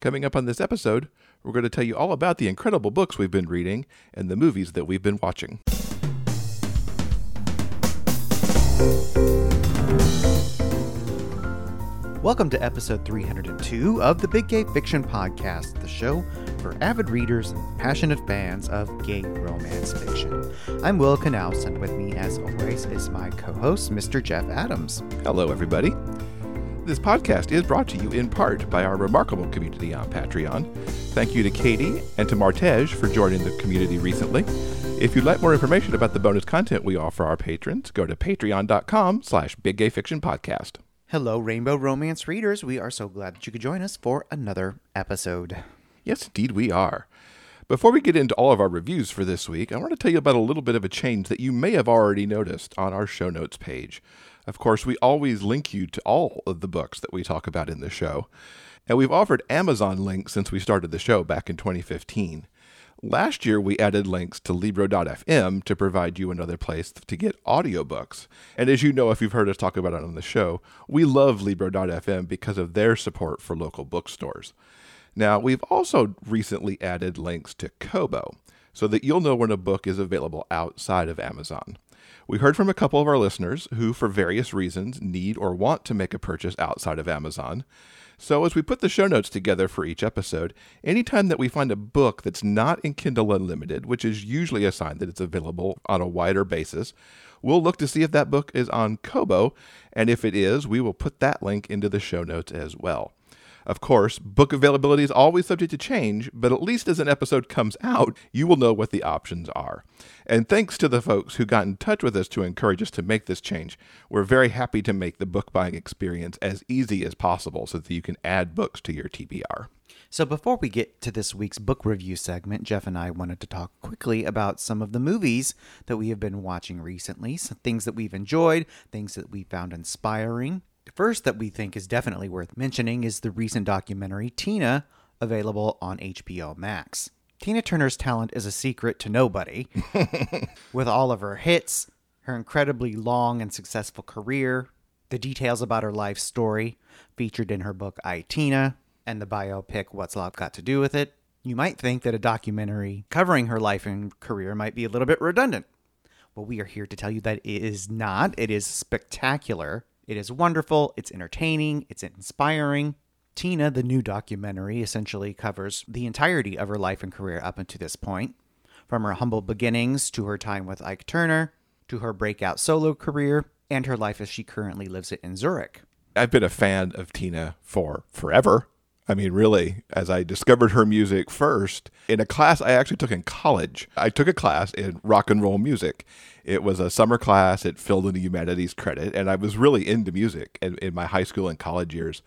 Coming up on this episode, we're going to tell you all about the incredible books we've been reading and the movies that we've been watching. Welcome to episode 302 of the Big Gay Fiction Podcast, the show for avid readers and passionate fans of gay romance fiction. I'm Will Knaus, and with me, as always, is my co host, Mr. Jeff Adams. Hello, everybody. This podcast is brought to you in part by our remarkable community on Patreon. Thank you to Katie and to Martej for joining the community recently. If you'd like more information about the bonus content we offer our patrons, go to patreon.com slash biggayfictionpodcast. Hello, Rainbow Romance readers. We are so glad that you could join us for another episode. Yes, indeed we are. Before we get into all of our reviews for this week, I want to tell you about a little bit of a change that you may have already noticed on our show notes page. Of course, we always link you to all of the books that we talk about in the show. And we've offered Amazon links since we started the show back in 2015. Last year, we added links to Libro.fm to provide you another place to get audiobooks. And as you know, if you've heard us talk about it on the show, we love Libro.fm because of their support for local bookstores. Now, we've also recently added links to Kobo so that you'll know when a book is available outside of Amazon. We heard from a couple of our listeners who, for various reasons, need or want to make a purchase outside of Amazon. So, as we put the show notes together for each episode, anytime that we find a book that's not in Kindle Unlimited, which is usually a sign that it's available on a wider basis, we'll look to see if that book is on Kobo. And if it is, we will put that link into the show notes as well. Of course, book availability is always subject to change, but at least as an episode comes out, you will know what the options are. And thanks to the folks who got in touch with us to encourage us to make this change, we're very happy to make the book buying experience as easy as possible so that you can add books to your TBR. So, before we get to this week's book review segment, Jeff and I wanted to talk quickly about some of the movies that we have been watching recently, some things that we've enjoyed, things that we found inspiring, first that we think is definitely worth mentioning is the recent documentary Tina, available on HBO Max. Tina Turner's talent is a secret to nobody. With all of her hits, her incredibly long and successful career, the details about her life story featured in her book I Tina, and the biopic What's Love Got to Do with It, you might think that a documentary covering her life and career might be a little bit redundant. Well, we are here to tell you that it is not. It is spectacular it is wonderful, it's entertaining, it's inspiring. Tina, the new documentary, essentially covers the entirety of her life and career up until this point, from her humble beginnings to her time with Ike Turner, to her breakout solo career, and her life as she currently lives it in Zurich. I've been a fan of Tina for forever. I mean, really, as I discovered her music first in a class I actually took in college, I took a class in rock and roll music. It was a summer class, it filled in the humanities credit, and I was really into music in, in my high school and college years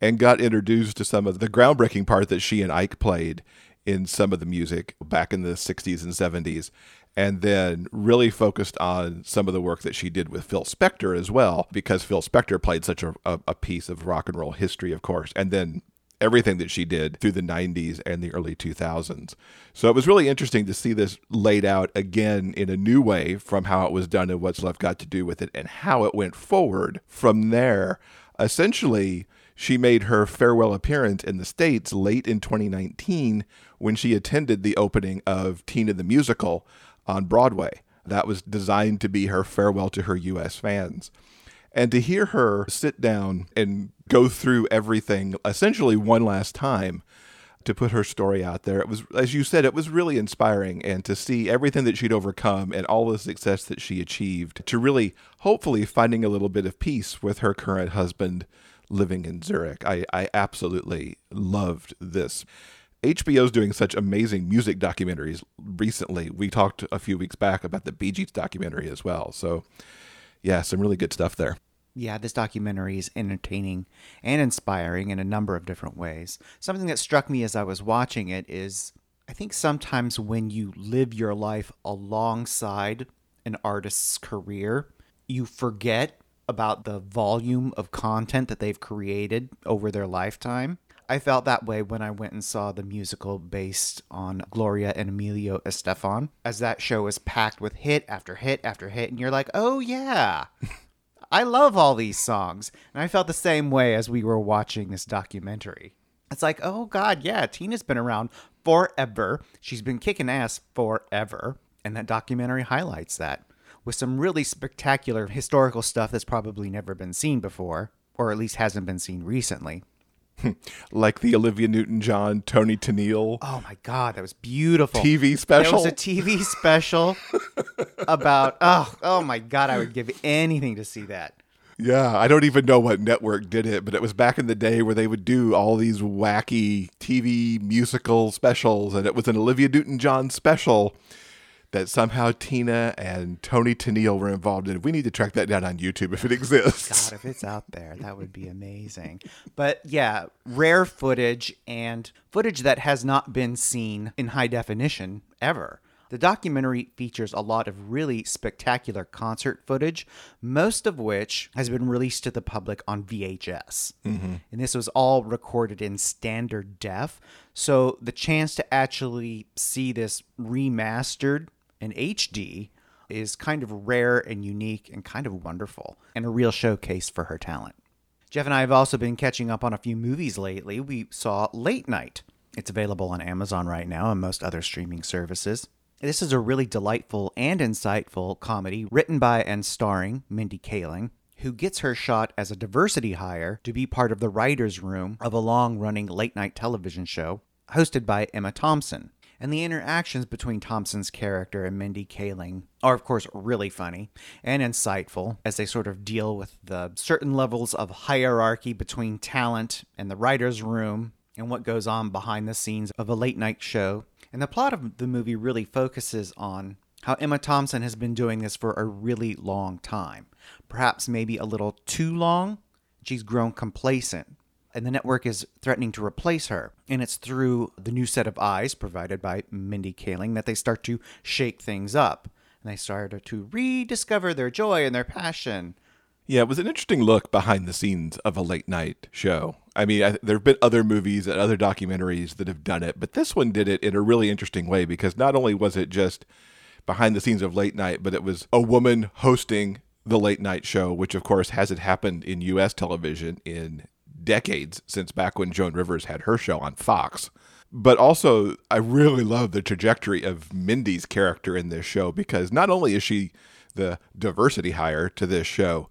and got introduced to some of the groundbreaking part that she and Ike played in some of the music back in the 60s and 70s and then really focused on some of the work that she did with Phil Spector as well, because Phil Spector played such a, a, a, piece of rock and roll history, of course. And then everything that she did through the 90s and the early 2000s. So it was really interesting to see this laid out again in a new way from how it was done and what's love got to do with it and how it went forward from there. Essentially, she made her farewell appearance in the States late in 2019 when she attended the opening of Tina the Musical on Broadway. That was designed to be her farewell to her U.S. fans. And to hear her sit down and go through everything essentially one last time to put her story out there. It was, as you said, it was really inspiring, and to see everything that she'd overcome and all the success that she achieved, to really, hopefully, finding a little bit of peace with her current husband living in Zurich. I, I absolutely loved this. HBO's doing such amazing music documentaries recently. We talked a few weeks back about the Bee Gees documentary as well. So, yeah, some really good stuff there yeah, this documentary is entertaining and inspiring in a number of different ways. Something that struck me as I was watching it is I think sometimes when you live your life alongside an artist's career, you forget about the volume of content that they've created over their lifetime. I felt that way when I went and saw the musical based on Gloria and Emilio Estefan, as that show is packed with hit after hit after hit, and you're like, oh yeah, I love all these songs. And I felt the same way as we were watching this documentary. It's like, oh God, yeah, Tina's been around forever. She's been kicking ass forever. And that documentary highlights that with some really spectacular historical stuff that's probably never been seen before, or at least hasn't been seen recently. like the Olivia Newton John, Toni Tennille Oh my God, that was beautiful. TV There special. was a TV special about, oh, oh my God, I would give anything to see that. Yeah, I don't even know what network did it, but it was back in the day where they would do all these wacky TV musical specials, and it was an Olivia Newton John special that somehow Tina and Toni Tennille were involved in. We need to track that down on YouTube if it exists. God, if it's out there, that would be amazing. But yeah, rare footage and footage that has not been seen in high definition ever. The documentary features a lot of really spectacular concert footage, most of which has been released to the public on VHS. Mm-hmm. And this was all recorded in standard def. So the chance to actually see this remastered in HD is kind of rare and unique and kind of wonderful and a real showcase for her talent. Jeff and I have also been catching up on a few movies lately. We saw Late Night. It's available on Amazon right now and most other streaming services. This is a really delightful and insightful comedy written by and starring Mindy Kaling, who gets her shot as a diversity hire to be part of the writer's room of a long running late night television show hosted by Emma Thompson. And the interactions between Thompson's character and Mindy Kaling are, of course, really funny and insightful as they sort of deal with the certain levels of hierarchy between talent and the writer's room and what goes on behind the scenes of a late night show. And the plot of the movie really focuses on how Emma Thompson has been doing this for a really long time. Perhaps maybe a little too long. She's grown complacent and the network is threatening to replace her. And it's through the new set of eyes provided by Mindy Kaling that they start to shake things up. And they start to rediscover their joy and their passion. Yeah, it was an interesting look behind the scenes of a late night show. I mean, I, there have been other movies and other documentaries that have done it, but this one did it in a really interesting way because not only was it just behind the scenes of late night, but it was a woman hosting the late night show, which of course hasn't happened in U.S. television in decades since back when Joan Rivers had her show on Fox. But also, I really love the trajectory of Mindy's character in this show because not only is she the diversity hire to this show,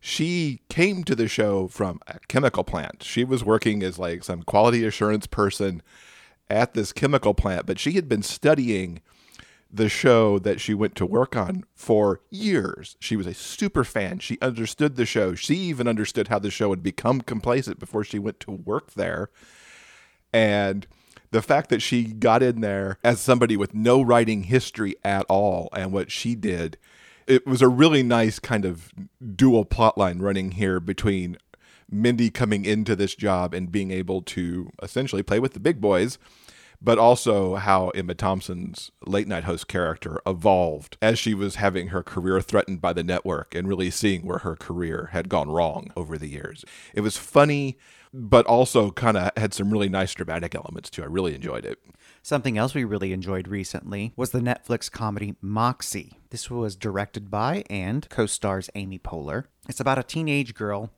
she came to the show from a chemical plant. She was working as like some quality assurance person at this chemical plant, but she had been studying the show that she went to work on for years. She was a super fan. She understood the show. She even understood how the show had become complacent before she went to work there. And the fact that she got in there as somebody with no writing history at all and what she did, it was a really nice kind of dual plotline running here between Mindy coming into this job and being able to essentially play with the big boys but also how Emma Thompson's late night host character evolved as she was having her career threatened by the network and really seeing where her career had gone wrong over the years. It was funny, but also kind of had some really nice dramatic elements too. I really enjoyed it. Something else we really enjoyed recently was the Netflix comedy Moxie. This was directed by and co stars Amy Poehler. It's about a teenage girl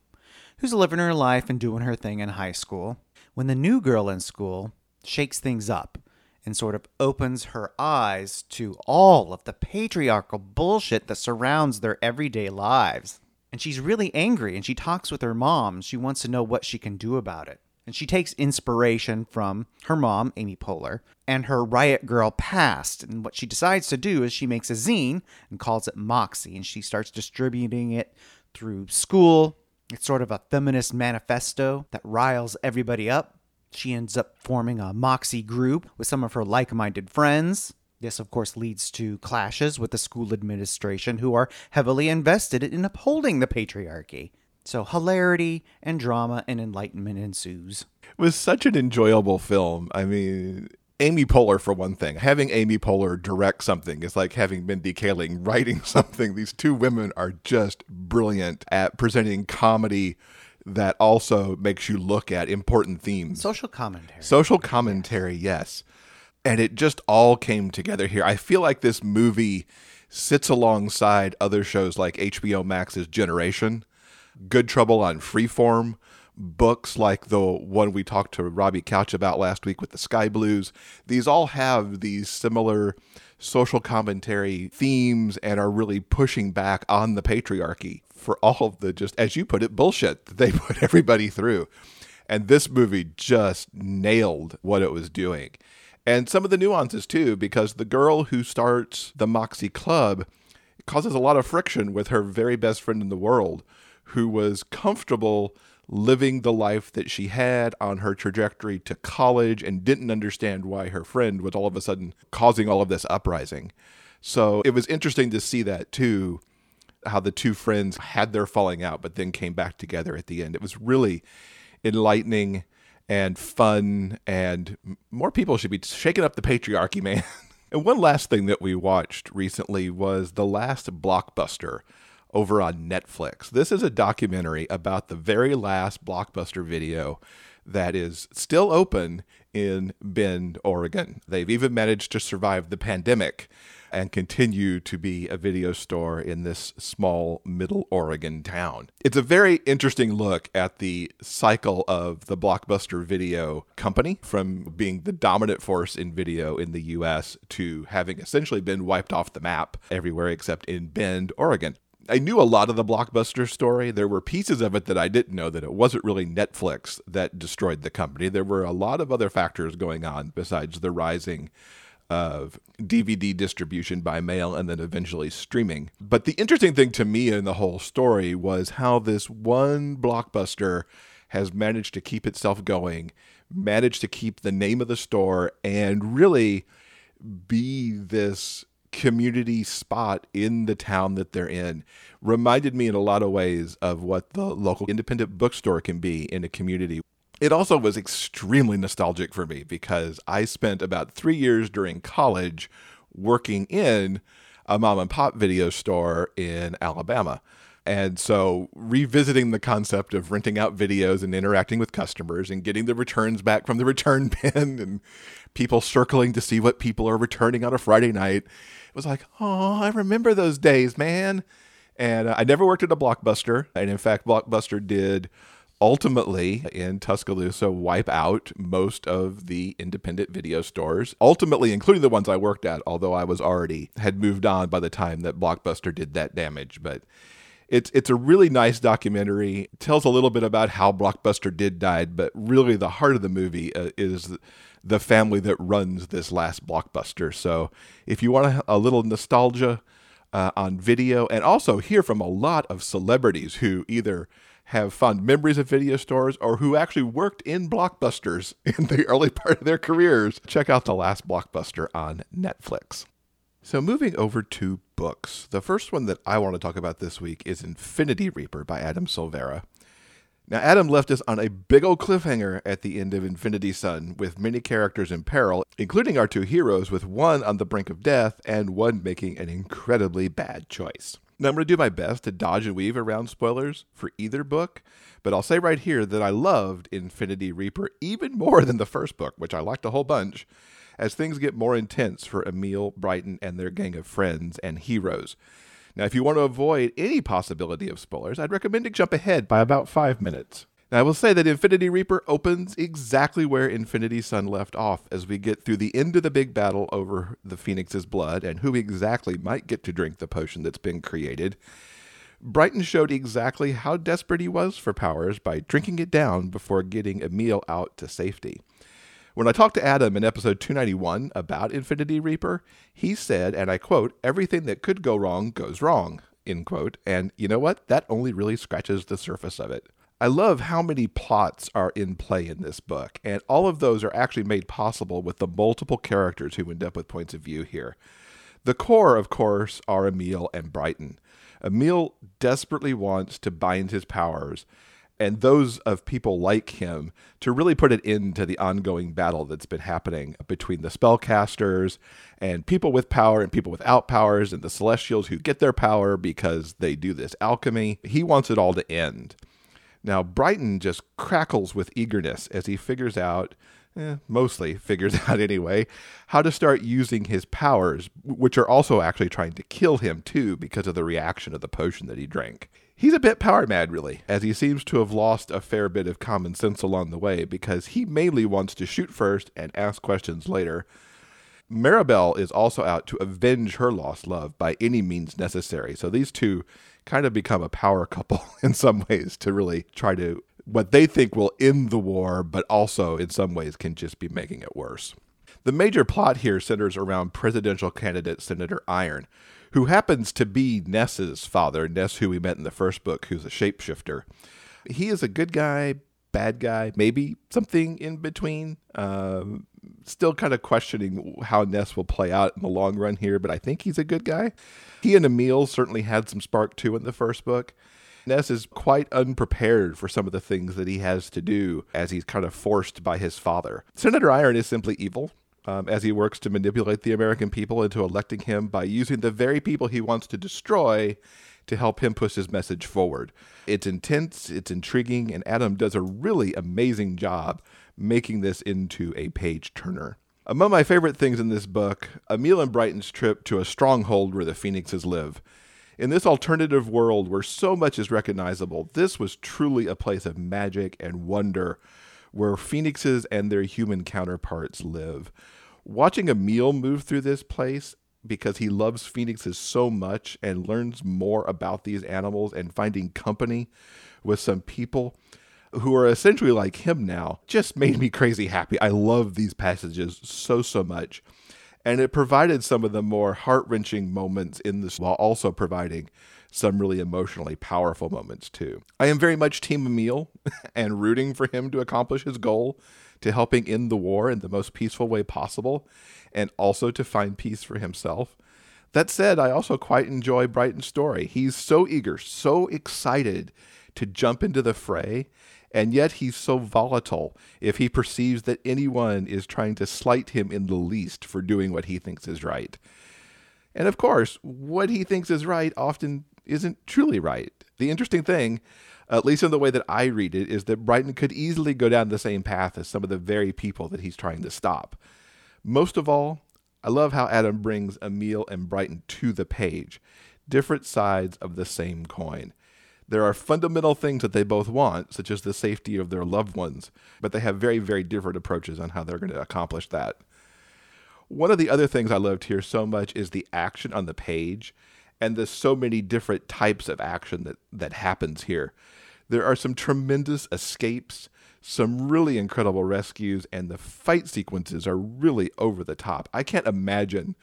who's living her life and doing her thing in high school. When the new girl in school shakes things up and sort of opens her eyes to all of the patriarchal bullshit that surrounds their everyday lives. And she's really angry and she talks with her mom. She wants to know what she can do about it. And she takes inspiration from her mom, Amy Poehler, and her Riot Girl past. And what she decides to do is she makes a zine and calls it Moxie. And she starts distributing it through school. It's sort of a feminist manifesto that riles everybody up. She ends up forming a Moxie group with some of her like minded friends. This, of course, leads to clashes with the school administration, who are heavily invested in upholding the patriarchy. So, hilarity and drama and enlightenment ensues. It was such an enjoyable film. I mean, Amy Poehler, for one thing, having Amy Poehler direct something is like having Mindy Kaling writing something. These two women are just brilliant at presenting comedy that also makes you look at important themes. Social commentary. Social commentary, yes. And it just all came together here. I feel like this movie sits alongside other shows like HBO Max's Generation, Good Trouble on Freeform, books like the one we talked to Robbie Couch about last week with the Sky Blues. These all have these similar social commentary themes and are really pushing back on the patriarchy for all of the just, as you put it, bullshit that they put everybody through. And this movie just nailed what it was doing. And some of the nuances too, because the girl who starts the Moxie Club causes a lot of friction with her very best friend in the world, who was comfortable living the life that she had on her trajectory to college and didn't understand why her friend was all of a sudden causing all of this uprising. So it was interesting to see that too, how the two friends had their falling out, but then came back together at the end. It was really enlightening and fun, and more people should be shaking up the patriarchy, man. and one last thing that we watched recently was The Last Blockbuster over on Netflix. This is a documentary about the very last blockbuster video that is still open in Bend, Oregon. They've even managed to survive the pandemic and continue to be a video store in this small middle Oregon town. It's a very interesting look at the cycle of the blockbuster video company from being the dominant force in video in the US to having essentially been wiped off the map everywhere except in Bend, Oregon. I knew a lot of the blockbuster story. There were pieces of it that I didn't know that it wasn't really Netflix that destroyed the company. There were a lot of other factors going on besides the rising of DVD distribution by mail and then eventually streaming. But the interesting thing to me in the whole story was how this one blockbuster has managed to keep itself going, managed to keep the name of the store, and really be this community spot in the town that they're in reminded me in a lot of ways of what the local independent bookstore can be in a community. It also was extremely nostalgic for me because I spent about three years during college working in a mom and pop video store in Alabama. And so, revisiting the concept of renting out videos and interacting with customers and getting the returns back from the return bin and people circling to see what people are returning on a Friday night it was like, oh, I remember those days, man. And uh, I never worked at a Blockbuster. And in fact, Blockbuster did ultimately in Tuscaloosa wipe out most of the independent video stores, ultimately including the ones I worked at, although I was already had moved on by the time that Blockbuster did that damage. But it's it's a really nice documentary. It tells a little bit about how Blockbuster did died, but really the heart of the movie uh, is the family that runs this last blockbuster. So if you want a, a little nostalgia uh, on video and also hear from a lot of celebrities who either have fond memories of video stores or who actually worked in blockbusters in the early part of their careers, check out The Last Blockbuster on Netflix. So, moving over to books, the first one that I want to talk about this week is Infinity Reaper by Adam Silvera. Now, Adam left us on a big old cliffhanger at the end of Infinity Son with many characters in peril, including our two heroes, with one on the brink of death and one making an incredibly bad choice. Now, I'm going to do my best to dodge and weave around spoilers for either book, but I'll say right here that I loved Infinity Reaper even more than the first book, which I liked a whole bunch, as things get more intense for Emil, Brighton, and their gang of friends and heroes. Now, if you want to avoid any possibility of spoilers, I'd recommend to jump ahead by about five minutes. Now, I will say that Infinity Reaper opens exactly where Infinity Son left off as we get through the end of the big battle over the Phoenix's blood and who exactly might get to drink the potion that's been created. Brighton showed exactly how desperate he was for powers by drinking it down before getting Emil out to safety. When I talked to Adam in episode 291 about Infinity Reaper, he said, and I quote, everything that could go wrong goes wrong, end quote. And you know what? That only really scratches the surface of it. I love how many plots are in play in this book, and all of those are actually made possible with the multiple characters who end up with points of view here. The core, of course, are Emil and Brighton. Emil desperately wants to bind his powers and those of people like him to really put an end to the ongoing battle that's been happening between the spellcasters and people with power and people without powers and the celestials who get their power because they do this alchemy. He wants it all to end. Now, Brighton just crackles with eagerness as he figures out, eh, mostly figures out anyway, how to start using his powers, which are also actually trying to kill him too because of the reaction of the potion that he drank He's a bit power mad, really, as he seems to have lost a fair bit of common sense along the way because he mainly wants to shoot first and ask questions later. Maribel is also out to avenge her lost love by any means necessary. So these two kind of become a power couple in some ways to really try to what they think will end the war, but also in some ways can just be making it worse. The major plot here centers around presidential candidate Senator Iron, who happens to be Ness's father, Ness, who we met in the first book, who's a shapeshifter. He is a good guy, bad guy, maybe something in between. Um, still kind of questioning how Ness will play out in the long run here, but I think he's a good guy. He and Emil certainly had some spark too in the first book. Ness is quite unprepared for some of the things that he has to do as he's kind of forced by his father. Senator Iron is simply evil um, as he works to manipulate the American people into electing him by using the very people he wants to destroy to help him push his message forward. It's intense, it's intriguing, and Adam does a really amazing job making this into a page turner. Among my favorite things in this book, Emil and Brighton's trip to a stronghold where the Phoenixes live. In this alternative world where so much is recognizable, this was truly a place of magic and wonder where phoenixes and their human counterparts live. Watching Emil move through this place because he loves phoenixes so much and learns more about these animals and finding company with some people who are essentially like him now just made me crazy happy. I love these passages so, so much. And it provided some of the more heart wrenching moments in this while also providing some really emotionally powerful moments too. I am very much Team Emil and rooting for him to accomplish his goal to helping end the war in the most peaceful way possible and also to find peace for himself. That said, I also quite enjoy Brighton's story. He's so eager, so excited to jump into the fray, and yet he's so volatile if he perceives that anyone is trying to slight him in the least for doing what he thinks is right. And of course, what he thinks is right often isn't truly right. The interesting thing, at least in the way that I read it, is that Brighton could easily go down the same path as some of the very people that he's trying to stop. Most of all, I love how Adam brings Emil and Brighton to the page, different sides of the same coin. There are fundamental things that they both want, such as the safety of their loved ones, but they have very, very different approaches on how they're going to accomplish that. One of the other things I loved here so much is the action on the page and the so many different types of action that, that happens here. There are some tremendous escapes, some really incredible rescues, and the fight sequences are really over the top. I can't imagine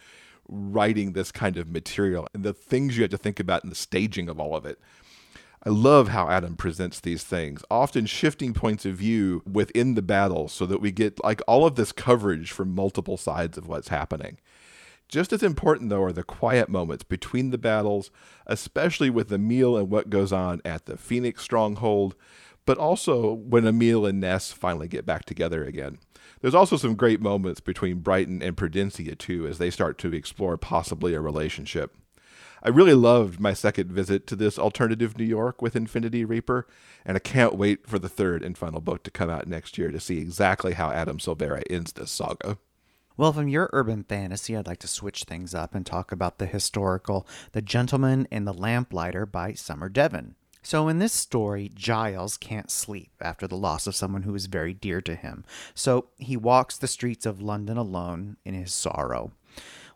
writing this kind of material and the things you have to think about in the staging of all of it. I love how Adam presents these things, often shifting points of view within the battle so that we get like all of this coverage from multiple sides of what's happening. Just as important, though, are the quiet moments between the battles, especially with Emil and what goes on at the Phoenix stronghold, but also when Emil and Ness finally get back together again. There's also some great moments between Brighton and Prudencia, too, as they start to explore possibly a relationship. I really loved my second visit to this alternative New York with Infinity Reaper, and I can't wait for the third and final book to come out next year to see exactly how Adam Silvera ends this saga. Well, from your urban fantasy, I'd like to switch things up and talk about the historical The Gentleman and the Lamplighter by Summer Devon. So, in this story, Giles can't sleep after the loss of someone who is very dear to him. So, he walks the streets of London alone in his sorrow.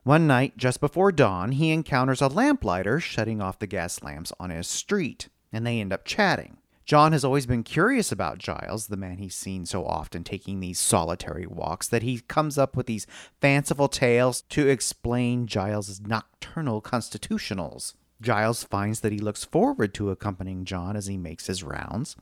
One night, just before dawn, he encounters a lamplighter shutting off the gas lamps on his street, and they end up chatting. John has always been curious about Giles, the man he's seen so often taking these solitary walks, that he comes up with these fanciful tales to explain Giles's nocturnal constitutionals. Giles finds that he looks forward to accompanying John as he makes his rounds.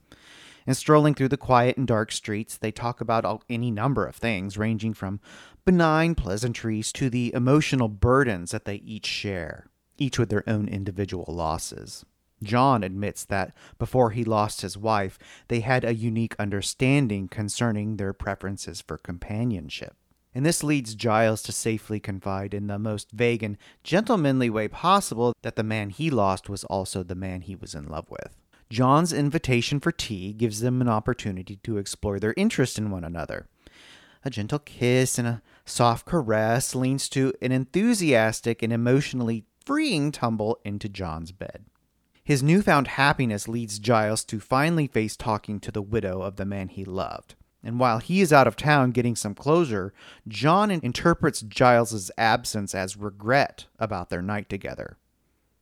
And strolling through the quiet and dark streets, they talk about any number of things, ranging from benign pleasantries to the emotional burdens that they each share, each with their own individual losses. John admits that before he lost his wife, they had a unique understanding concerning their preferences for companionship. And this leads Giles to safely confide in the most vague and gentlemanly way possible that the man he lost was also the man he was in love with. John's invitation for tea gives them an opportunity to explore their interest in one another. A gentle kiss and a soft caress leads to an enthusiastic and emotionally freeing tumble into John's bed. His newfound happiness leads Giles to finally face talking to the widow of the man he loved. And while he is out of town getting some closure, John interprets Giles's absence as regret about their night together.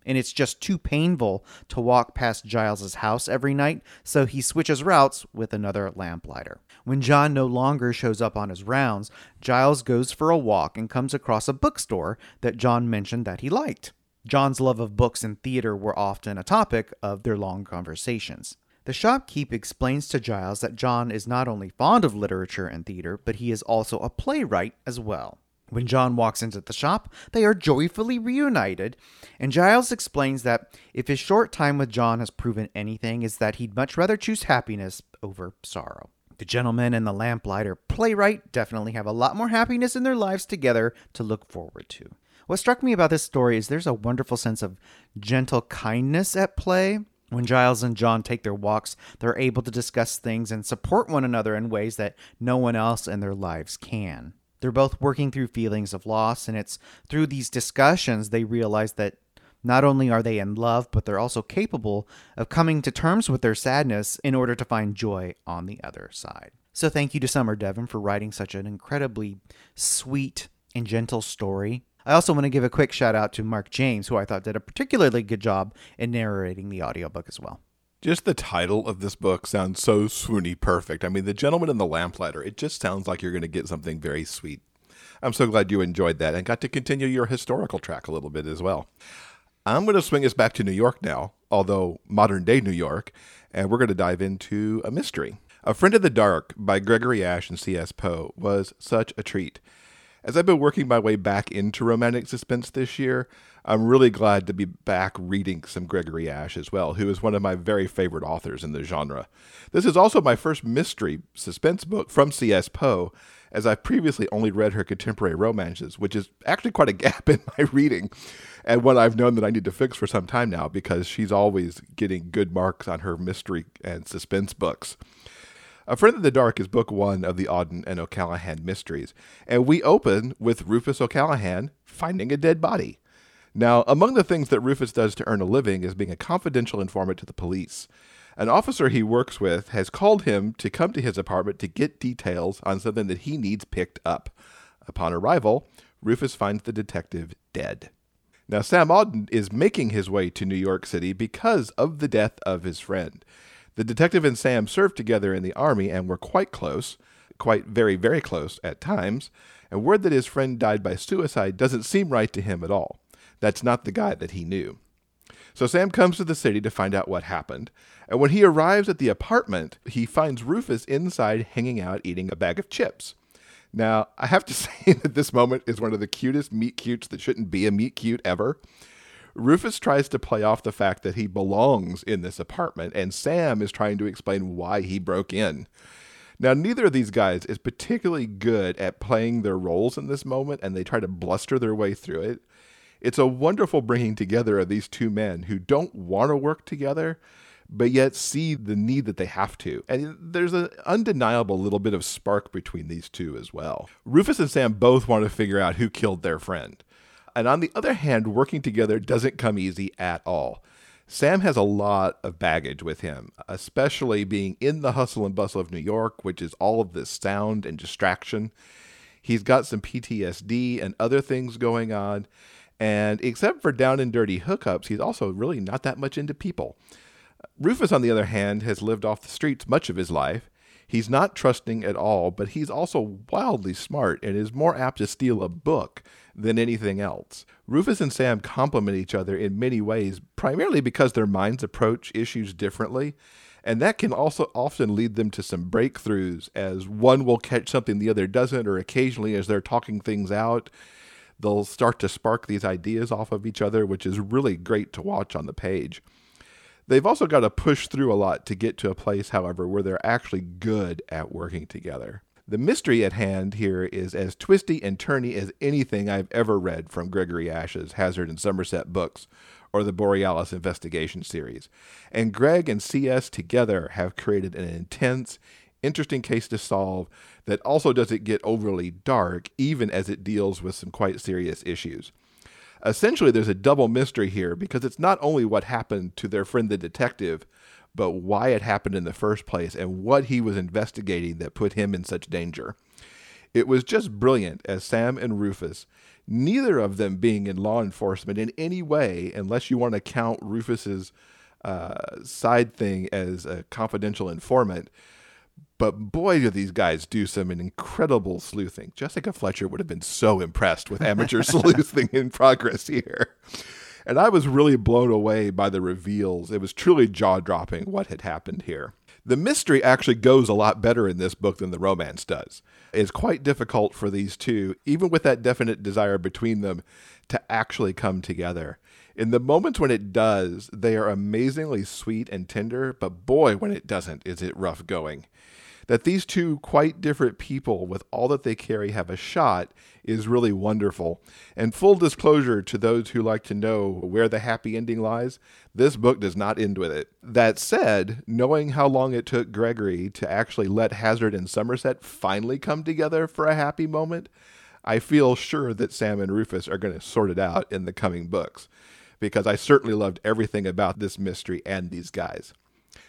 And it's just too painful to walk past Giles's house every night, so he switches routes with another lamplighter. When John no longer shows up on his rounds, Giles goes for a walk and comes across a bookstore that John mentioned that he liked. John's love of books and theater were often a topic of their long conversations. The shopkeep explains to Giles that John is not only fond of literature and theater, but he is also a playwright as well. When John walks into the shop, they are joyfully reunited, and Giles explains that if his short time with John has proven anything, is that he'd much rather choose happiness over sorrow. The gentleman and the lamplighter playwright definitely have a lot more happiness in their lives together to look forward to. What struck me about this story is there's a wonderful sense of gentle kindness at play. When Giles and John take their walks, they're able to discuss things and support one another in ways that no one else in their lives can. They're both working through feelings of loss, and it's through these discussions they realize that not only are they in love, but they're also capable of coming to terms with their sadness in order to find joy on the other side. So, thank you to Summer Devon for writing such an incredibly sweet and gentle story. I also want to give a quick shout out to Mark James, who I thought did a particularly good job in narrating the audiobook as well. Just the title of this book sounds so swoony perfect. I mean, The Gentleman and the Lamplighter, it just sounds like you're going to get something very sweet. I'm so glad you enjoyed that and got to continue your historical track a little bit as well. I'm going to swing us back to New York now, although modern day New York, and we're going to dive into a mystery. A Friend of the Dark by Gregory Ashe and C.S. Poe was such a treat. As I've been working my way back into romantic suspense this year, I'm really glad to be back reading some Gregory Ashe as well, who is one of my very favorite authors in the genre. This is also my first mystery suspense book from C.S. Poe, as I've previously only read her contemporary romances, which is actually quite a gap in my reading, and one I've known that I need to fix for some time now because she's always getting good marks on her mystery and suspense books. A Friend of the Dark is book one of the Auden and O'Callaghan mysteries, and we open with Rufus O'Callaghan finding a dead body. Now, among the things that Rufus does to earn a living is being a confidential informant to the police. An officer he works with has called him to come to his apartment to get details on something that he needs picked up. Upon arrival, Rufus finds the detective dead. Now, Sam Auden is making his way to New York City because of the death of his friend. The detective and Sam served together in the army and were quite close, quite very, very close at times, and word that his friend died by suicide doesn't seem right to him at all. That's not the guy that he knew. So Sam comes to the city to find out what happened, and when he arrives at the apartment, he finds Rufus inside hanging out eating a bag of chips. Now, I have to say that this moment is one of the cutest meet cutes that shouldn't be a meet cute ever. Rufus tries to play off the fact that he belongs in this apartment, and Sam is trying to explain why he broke in. Now, neither of these guys is particularly good at playing their roles in this moment, and they try to bluster their way through it. It's a wonderful bringing together of these two men who don't want to work together, but yet see the need that they have to. And there's an undeniable little bit of spark between these two as well. Rufus and Sam both want to figure out who killed their friend. And on the other hand, working together doesn't come easy at all. Sam has a lot of baggage with him, especially being in the hustle and bustle of New York, which is all of this sound and distraction. He's got some PTSD and other things going on. And except for down and dirty hookups, he's also really not that much into people. Rufus, on the other hand, has lived off the streets much of his life. He's not trusting at all, but he's also wildly smart and is more apt to steal a book than anything else. Rufus and Sam complement each other in many ways, primarily because their minds approach issues differently. And that can also often lead them to some breakthroughs, as one will catch something the other doesn't, or occasionally, as they're talking things out, they'll start to spark these ideas off of each other, which is really great to watch on the page. They've also got to push through a lot to get to a place, however, where they're actually good at working together. The mystery at hand here is as twisty and turny as anything I've ever read from Gregory Ashe's Hazard and Somerset books or the Borealis investigation series. And Greg and CS together have created an intense, interesting case to solve that also doesn't get overly dark, even as it deals with some quite serious issues. Essentially, there's a double mystery here because it's not only what happened to their friend the detective, but why it happened in the first place and what he was investigating that put him in such danger. It was just brilliant as Sam and Rufus, neither of them being in law enforcement in any way, unless you want to count Rufus's uh, side thing as a confidential informant. But boy, do these guys do some incredible sleuthing. Jessica Fletcher would have been so impressed with amateur sleuthing in progress here. And I was really blown away by the reveals. It was truly jaw dropping what had happened here. The mystery actually goes a lot better in this book than the romance does. It's quite difficult for these two, even with that definite desire between them, to actually come together. In the moments when it does, they are amazingly sweet and tender, but boy, when it doesn't, is it rough going that these two quite different people with all that they carry have a shot is really wonderful. And full disclosure to those who like to know where the happy ending lies, this book does not end with it. That said, knowing how long it took Gregory to actually let Hazard and Somerset finally come together for a happy moment, I feel sure that Sam and Rufus are going to sort it out in the coming books because I certainly loved everything about this mystery and these guys.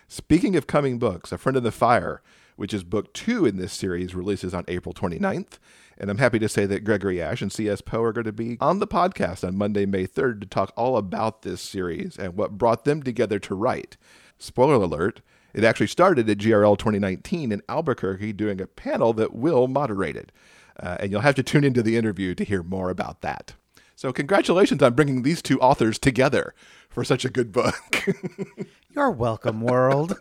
Speaking of coming books, A Friend of the Fire which is book two in this series, releases on April 29th. And I'm happy to say that Gregory Ashe and C.S. Poe are going to be on the podcast on Monday, May 3rd to talk all about this series and what brought them together to write. Spoiler alert, it actually started at GRL 2019 in Albuquerque doing a panel that Will moderated. Uh, and you'll have to tune into the interview to hear more about that. So, congratulations on bringing these two authors together for such a good book. You're welcome, world.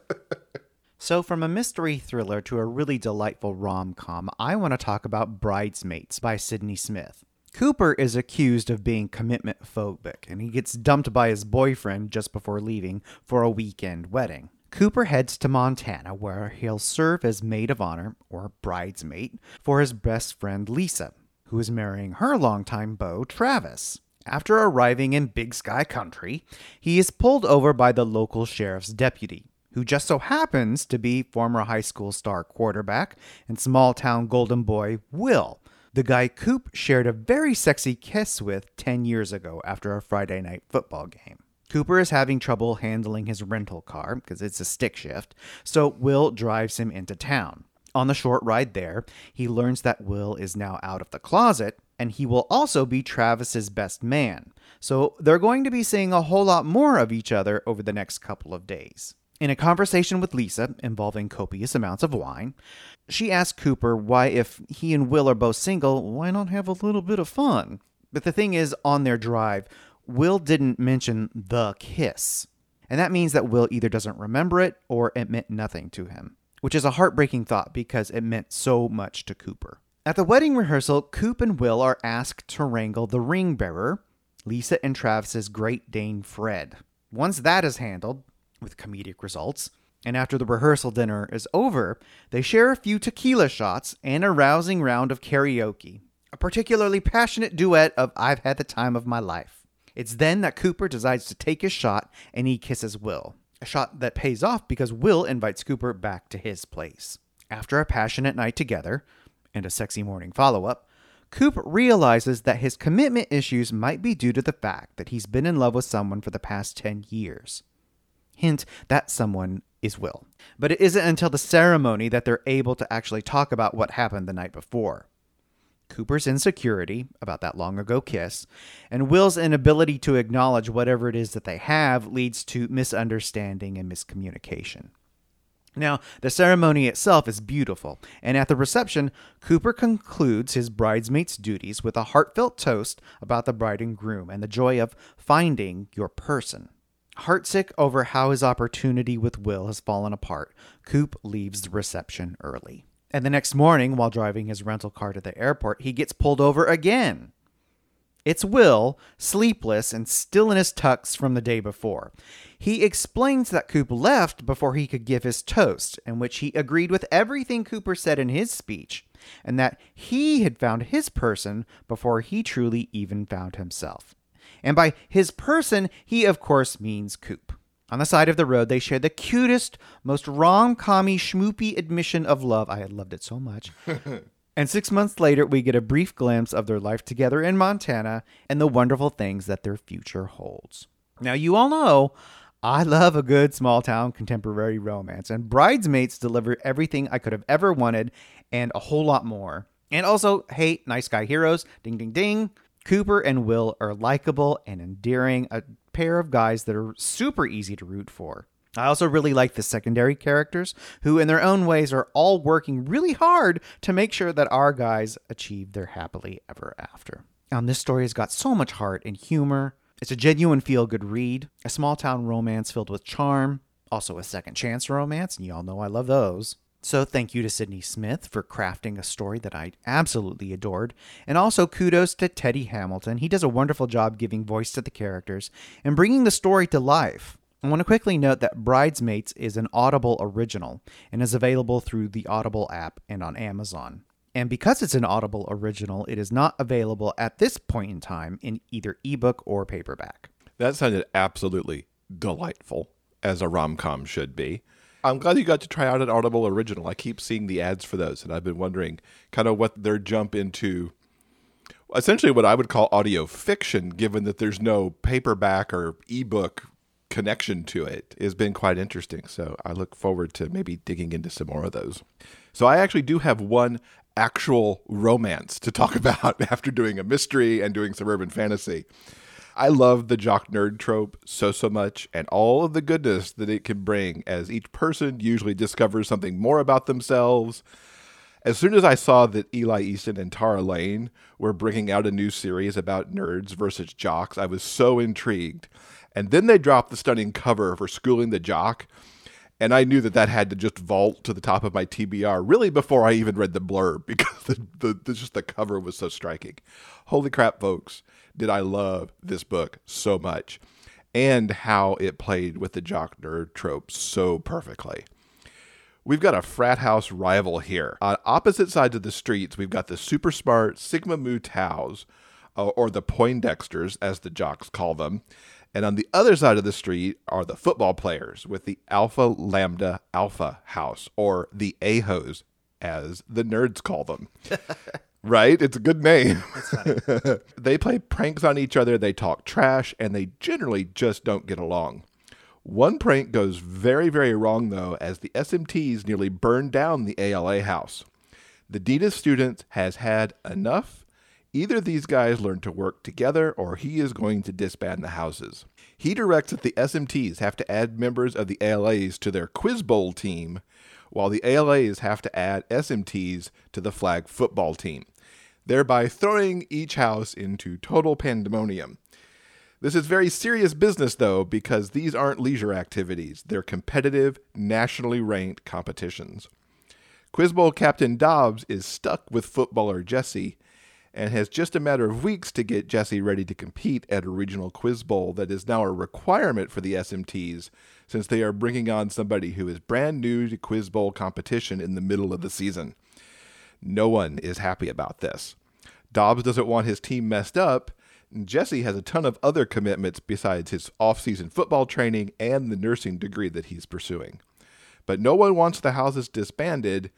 So, from a mystery thriller to a really delightful rom com, I want to talk about Bridesmaids by Sydney Smith. Cooper is accused of being commitment phobic, and he gets dumped by his boyfriend just before leaving for a weekend wedding. Cooper heads to Montana, where he'll serve as maid of honor, or bridesmaid, for his best friend Lisa, who is marrying her longtime beau, Travis. After arriving in Big Sky Country, he is pulled over by the local sheriff's deputy, who just so happens to be former high school star quarterback and small town golden boy Will, the guy Coop shared a very sexy kiss with 10 years ago after a Friday night football game. Cooper is having trouble handling his rental car because it's a stick shift, so Will drives him into town. On the short ride there, he learns that Will is now out of the closet and he will also be Travis's best man. So they're going to be seeing a whole lot more of each other over the next couple of days. In a conversation with Lisa involving copious amounts of wine, she asks Cooper why, if he and Will are both single, why not have a little bit of fun? But the thing is, on their drive, Will didn't mention the kiss. And that means that Will either doesn't remember it or it meant nothing to him, which is a heartbreaking thought because it meant so much to Cooper. At the wedding rehearsal, Coop and Will are asked to wrangle the ring bearer, Lisa and Travis's Great Dane Fred. Once that is handled, with comedic results. And after the rehearsal dinner is over, they share a few tequila shots and a rousing round of karaoke, a particularly passionate duet of I've Had the Time of My Life. It's then that Cooper decides to take his shot and he kisses Will, a shot that pays off because Will invites Cooper back to his place. After a passionate night together and a sexy morning follow up, Coop realizes that his commitment issues might be due to the fact that he's been in love with someone for the past 10 years. Hint that someone is Will. But it isn't until the ceremony that they're able to actually talk about what happened the night before. Cooper's insecurity about that long ago kiss, and Will's inability to acknowledge whatever it is that they have leads to misunderstanding and miscommunication. Now, the ceremony itself is beautiful, and at the reception, Cooper concludes his bridesmaid's duties with a heartfelt toast about the bride and groom and the joy of finding your person. Heartsick over how his opportunity with Will has fallen apart, Coop leaves the reception early. And the next morning, while driving his rental car to the airport, he gets pulled over again. It's Will, sleepless and still in his tux from the day before. He explains that Coop left before he could give his toast, in which he agreed with everything Cooper said in his speech, and that he had found his person before he truly even found himself. And by his person, he of course means Coop. On the side of the road, they share the cutest, most rom commy, schmoopy admission of love. I had loved it so much. And six months later, we get a brief glimpse of their life together in Montana and the wonderful things that their future holds. Now, you all know I love a good small town contemporary romance, and Bridesmaids deliver everything I could have ever wanted and a whole lot more. And also, hey, nice guy heroes, ding ding ding. Cooper and Will are likable and endearing, a pair of guys that are super easy to root for. I also really like the secondary characters, who in their own ways are all working really hard to make sure that our guys achieve their happily ever after. Um, this story has got so much heart and humor. It's a genuine feel good read, a small town romance filled with charm, also a second chance romance, and y'all know I love those. So thank you to Sydney Smith for crafting a story that I absolutely adored. And also kudos to Teddy Hamilton. He does a wonderful job giving voice to the characters and bringing the story to life. I want to quickly note that Bridesmaids is an Audible original and is available through the Audible app and on Amazon. And because it's an Audible original, it is not available at this point in time in either ebook or paperback. That sounded absolutely delightful, as a rom com should be. I'm glad you got to try out an Audible original. I keep seeing the ads for those, and I've been wondering kind of what their jump into essentially what I would call audio fiction, given that there's no paperback or ebook connection to it, has been quite interesting. So I look forward to maybe digging into some more of those. So I actually do have one actual romance to talk about after doing a mystery and doing suburban fantasy. I love the jock nerd trope so, so much and all of the goodness that it can bring as each person usually discovers something more about themselves. As soon as I saw that Eli Easton and Tara Lain were bringing out a new series about nerds versus jocks, I was so intrigued. And then they dropped the stunning cover for Schooling the Jock. And I knew that that had to just vault to the top of my TBR really before I even read the blurb because the, the, the, just the cover was so striking. Holy crap, folks, did I love this book so much and how it played with the jock nerd trope so perfectly. We've got a frat house rival here. On opposite sides of the streets, we've got the super smart Sigma Mu Taus, uh, or the Poindexters, as the jocks call them. And on the other side of the street are the football players with the Alpha Lambda Alpha House, or the AHOs, as the nerds call them. right? It's a good name. they play pranks on each other, they talk trash, and they generally just don't get along. One prank goes very, very wrong, though, as the SMTs nearly burn down the ALA house. The Ditas student has had enough Either these guys learn to work together or he is going to disband the houses. He directs that the SMTs have to add members of the ALAs to their Quiz Bowl team, while the ALAs have to add SMTs to the flag football team, thereby throwing each house into total pandemonium. This is very serious business, though, because these aren't leisure activities. They're competitive, nationally ranked competitions. Quiz Bowl Captain Dobbs is stuck with footballer Jesse and has just a matter of weeks to get Jesse ready to compete at a regional quiz bowl that is now a requirement for the SMTs since they are bringing on somebody who is brand new to quiz bowl competition in the middle of the season. No one is happy about this. Dobbs doesn't want his team messed up. Jesse has a ton of other commitments besides his off-season football training and the nursing degree that he's pursuing. But no one wants the houses disbanded,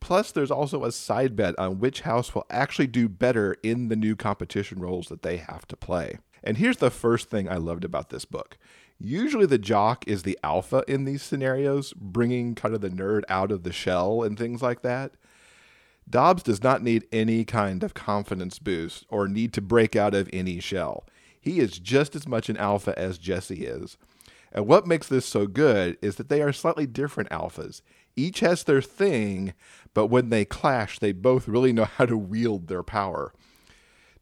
Plus, there's also a side bet on which house will actually do better in the new competition roles that they have to play. And here's the first thing I loved about this book. Usually, the jock is the alpha in these scenarios, bringing kind of the nerd out of the shell and things like that. Dobbs does not need any kind of confidence boost or need to break out of any shell. He is just as much an alpha as Jesse is. And what makes this so good is that they are slightly different alphas. Each has their thing, but when they clash, they both really know how to wield their power.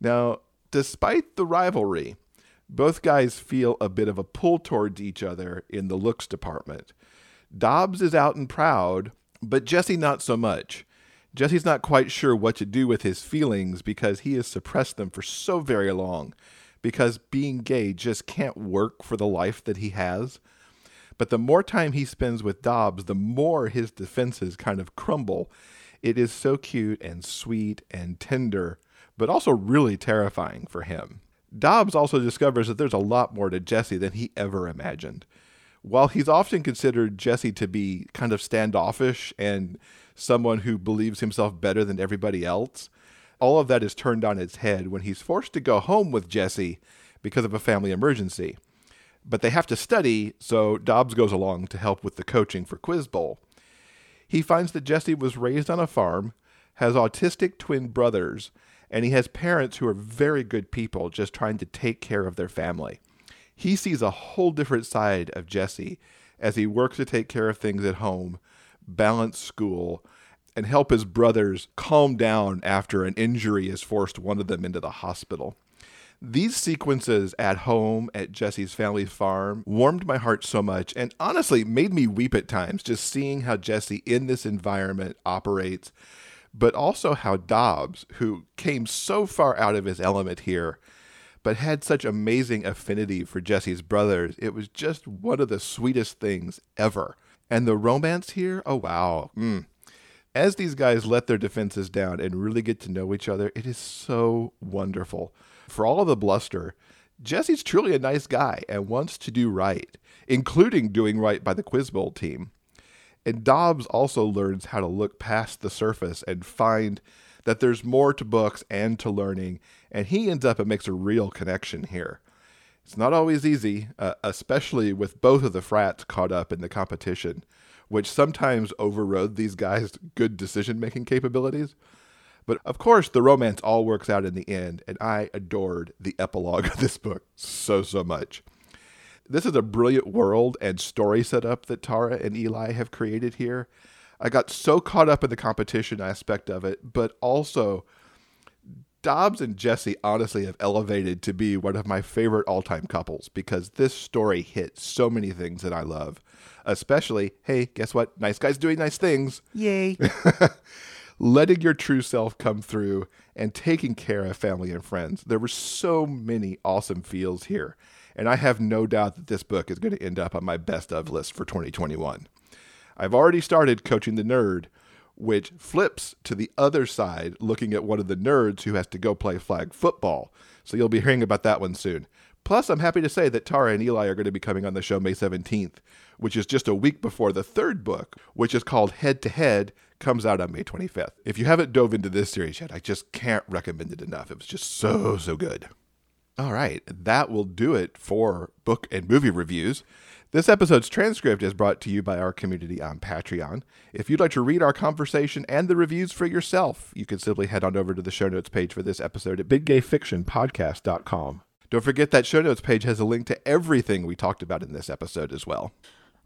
Now, despite the rivalry, both guys feel a bit of a pull towards each other in the looks department. Dobbs is out and proud, but Jesse not so much. Jesse's not quite sure what to do with his feelings because he has suppressed them for so very long, because being gay just can't work for the life that he has. But the more time he spends with Dobbs, the more his defenses kind of crumble. It is so cute and sweet and tender, but also really terrifying for him. Dobbs also discovers that there's a lot more to Jesse than he ever imagined. While he's often considered Jesse to be kind of standoffish and someone who believes himself better than everybody else, all of that is turned on its head when he's forced to go home with Jesse because of a family emergency. But they have to study, so Dobbs goes along to help with the coaching for Quiz Bowl. He finds that Jesse was raised on a farm, has autistic twin brothers, and he has parents who are very good people just trying to take care of their family. He sees a whole different side of Jesse as he works to take care of things at home, balance school, and help his brothers calm down after an injury has forced one of them into the hospital. These sequences at home at Jesse's family farm warmed my heart so much and honestly made me weep at times just seeing how Jesse in this environment operates, but also how Dobbs, who came so far out of his element here, but had such amazing affinity for Jesse's brothers, it was just one of the sweetest things ever. And the romance here, oh wow. Mm. As these guys let their defenses down and really get to know each other, it is so wonderful. For all of the bluster, Jesse's truly a nice guy and wants to do right, including doing right by the Quiz Bowl team. And Dobbs also learns how to look past the surface and find that there's more to books and to learning, and he ends up and makes a real connection here. It's not always easy, uh, especially with both of the frats caught up in the competition, which sometimes overrode these guys' good decision making capabilities. But of course, the romance all works out in the end, and I adored the epilogue of this book so, so much. This is a brilliant world and story setup that Tara and Eli have created here. I got so caught up in the competition aspect of it, but also Dobbs and Jesse honestly have elevated to be one of my favorite all time couples because this story hits so many things that I love. Especially, hey, guess what? Nice guys doing nice things. Yay. letting your true self come through and taking care of family and friends. There were so many awesome feels here, and I have no doubt that this book is going to end up on my best of list for 2021. I've already started coaching the nerd, which flips to the other side, looking at one of the nerds who has to go play flag football. So you'll be hearing about that one soon. Plus, I'm happy to say that Tara and Eli are going to be coming on the show May 17th, which is just a week before the third book, which is called Head to Head comes out on May 25th. If you haven't dove into this series yet, I just can't recommend it enough. It was just so, so good. All right, that will do it for book and movie reviews. This episode's transcript is brought to you by our community on Patreon. If you'd like to read our conversation and the reviews for yourself, you can simply head on over to the show notes page for this episode at biggayfictionpodcast.com. Don't forget that show notes page has a link to everything we talked about in this episode as well.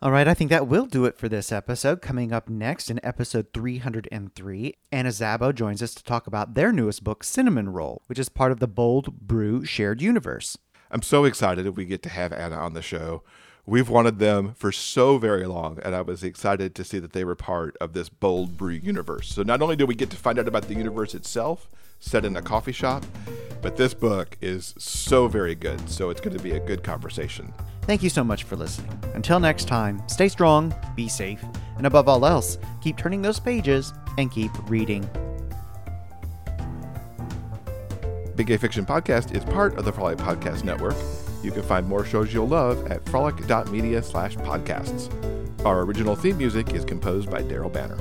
All right, I think that will do it for this episode. Coming up next in episode 303, Anna Zabo joins us to talk about their newest book, Cinnamon Roll, which is part of the Bold Brew shared universe. I'm so excited that we get to have Anna on the show. We've wanted them for so very long, and I was excited to see that they were part of this Bold Brew universe. So not only do we get to find out about the universe itself, set in a coffee shop, but this book is so very good, so it's going to be a good conversation. Thank you so much for listening. Until next time, stay strong, be safe, and above all else, keep turning those pages and keep reading. Big Gay Fiction Podcast is part of the Frolic Podcast Network. You can find more shows you'll love at frolic.media slash podcasts. Our original theme music is composed by Daryl Banner.